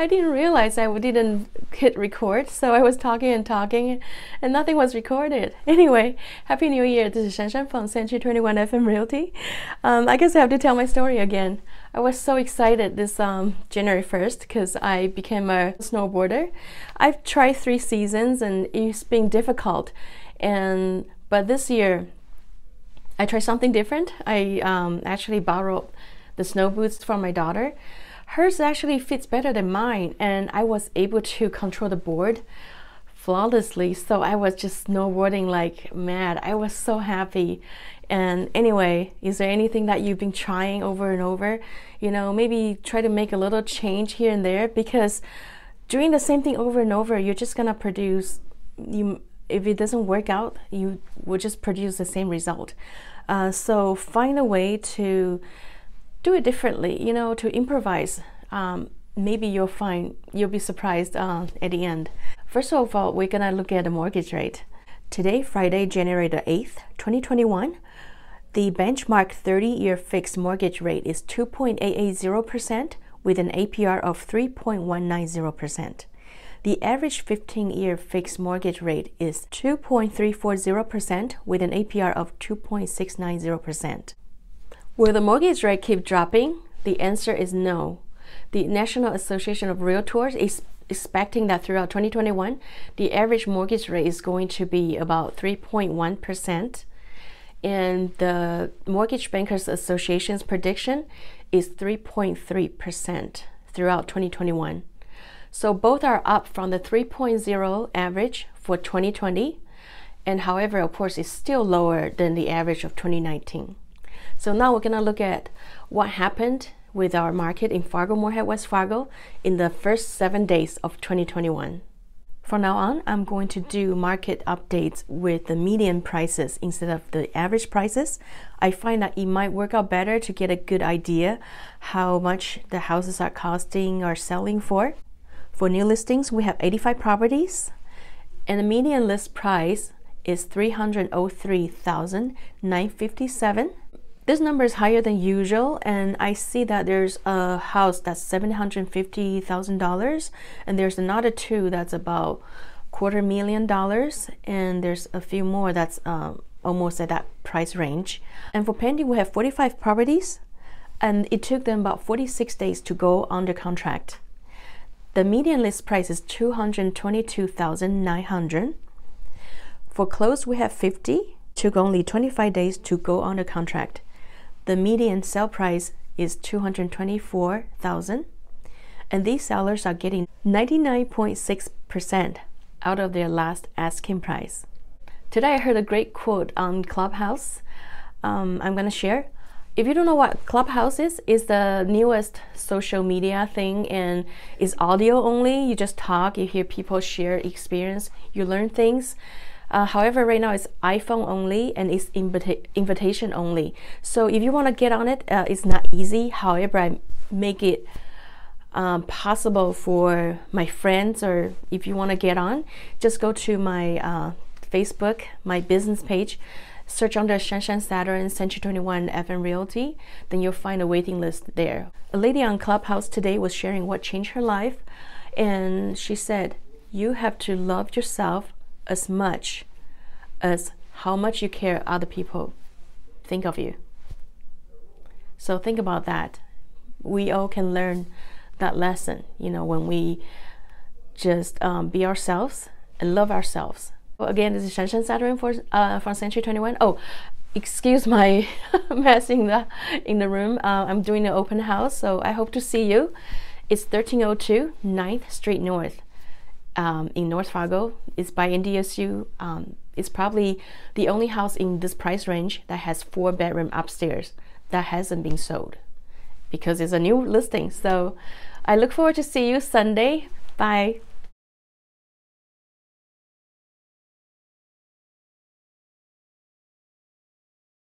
I didn't realize I didn't hit record, so I was talking and talking, and nothing was recorded. Anyway, Happy New Year! This is Shan Shan from Century 21 FM Realty. Um, I guess I have to tell my story again. I was so excited this um, January 1st because I became a snowboarder. I've tried three seasons and it's been difficult, and but this year I tried something different. I um, actually borrowed the snow boots from my daughter hers actually fits better than mine and I was able to control the board flawlessly so I was just snowboarding like mad. I was so happy. And anyway is there anything that you've been trying over and over? You know maybe try to make a little change here and there because doing the same thing over and over you're just gonna produce you if it doesn't work out you will just produce the same result. Uh, so find a way to do it differently, you know, to improvise. Um, maybe you'll find, you'll be surprised uh, at the end. First of all, we're gonna look at the mortgage rate. Today, Friday, January the 8th, 2021, the benchmark 30-year fixed mortgage rate is 2.880% with an APR of 3.190%. The average 15-year fixed mortgage rate is 2.340% with an APR of 2.690%. Will the mortgage rate keep dropping? The answer is no. The National Association of Realtors is expecting that throughout 2021, the average mortgage rate is going to be about 3.1%. And the Mortgage Bankers Association's prediction is 3.3% throughout 2021. So both are up from the 3.0 average for 2020. And however, of course, it's still lower than the average of 2019. So now we're gonna look at what happened with our market in Fargo Moorhead, West Fargo in the first seven days of 2021. From now on, I'm going to do market updates with the median prices instead of the average prices. I find that it might work out better to get a good idea how much the houses are costing or selling for. For new listings, we have 85 properties and the median list price is 303,957 this number is higher than usual and I see that there's a house that's $750,000 and there's another two that's about quarter million dollars and there's a few more that's um, almost at that price range. And for pending we have 45 properties and it took them about 46 days to go under contract. The median list price is 222,900. For close we have 50, took only 25 days to go under contract. The median sale price is 224,000 and these sellers are getting 99.6% out of their last asking price. Today I heard a great quote on Clubhouse. Um, I'm gonna share. If you don't know what Clubhouse is, it's the newest social media thing and it's audio only. You just talk, you hear people share experience, you learn things. Uh, however, right now it's iPhone only and it's invita invitation only. So if you want to get on it, uh, it's not easy. However, I make it um, possible for my friends or if you want to get on, just go to my uh, Facebook, my business page, search under Shanshan Saturn Century 21 FM Realty, then you'll find a waiting list there. A lady on Clubhouse today was sharing what changed her life, and she said, You have to love yourself as much as how much you care other people think of you. So think about that. We all can learn that lesson, you know, when we just um, be ourselves and love ourselves. Well, again, this is Shanshan Saturn for, uh, from Century 21. Oh, excuse my mess in the, in the room. Uh, I'm doing an open house, so I hope to see you. It's 1302 9th Street North um, in North Fargo. It's by NDSU. Um, it's probably the only house in this price range that has four bedroom upstairs that hasn't been sold because it's a new listing. So I look forward to see you Sunday. Bye.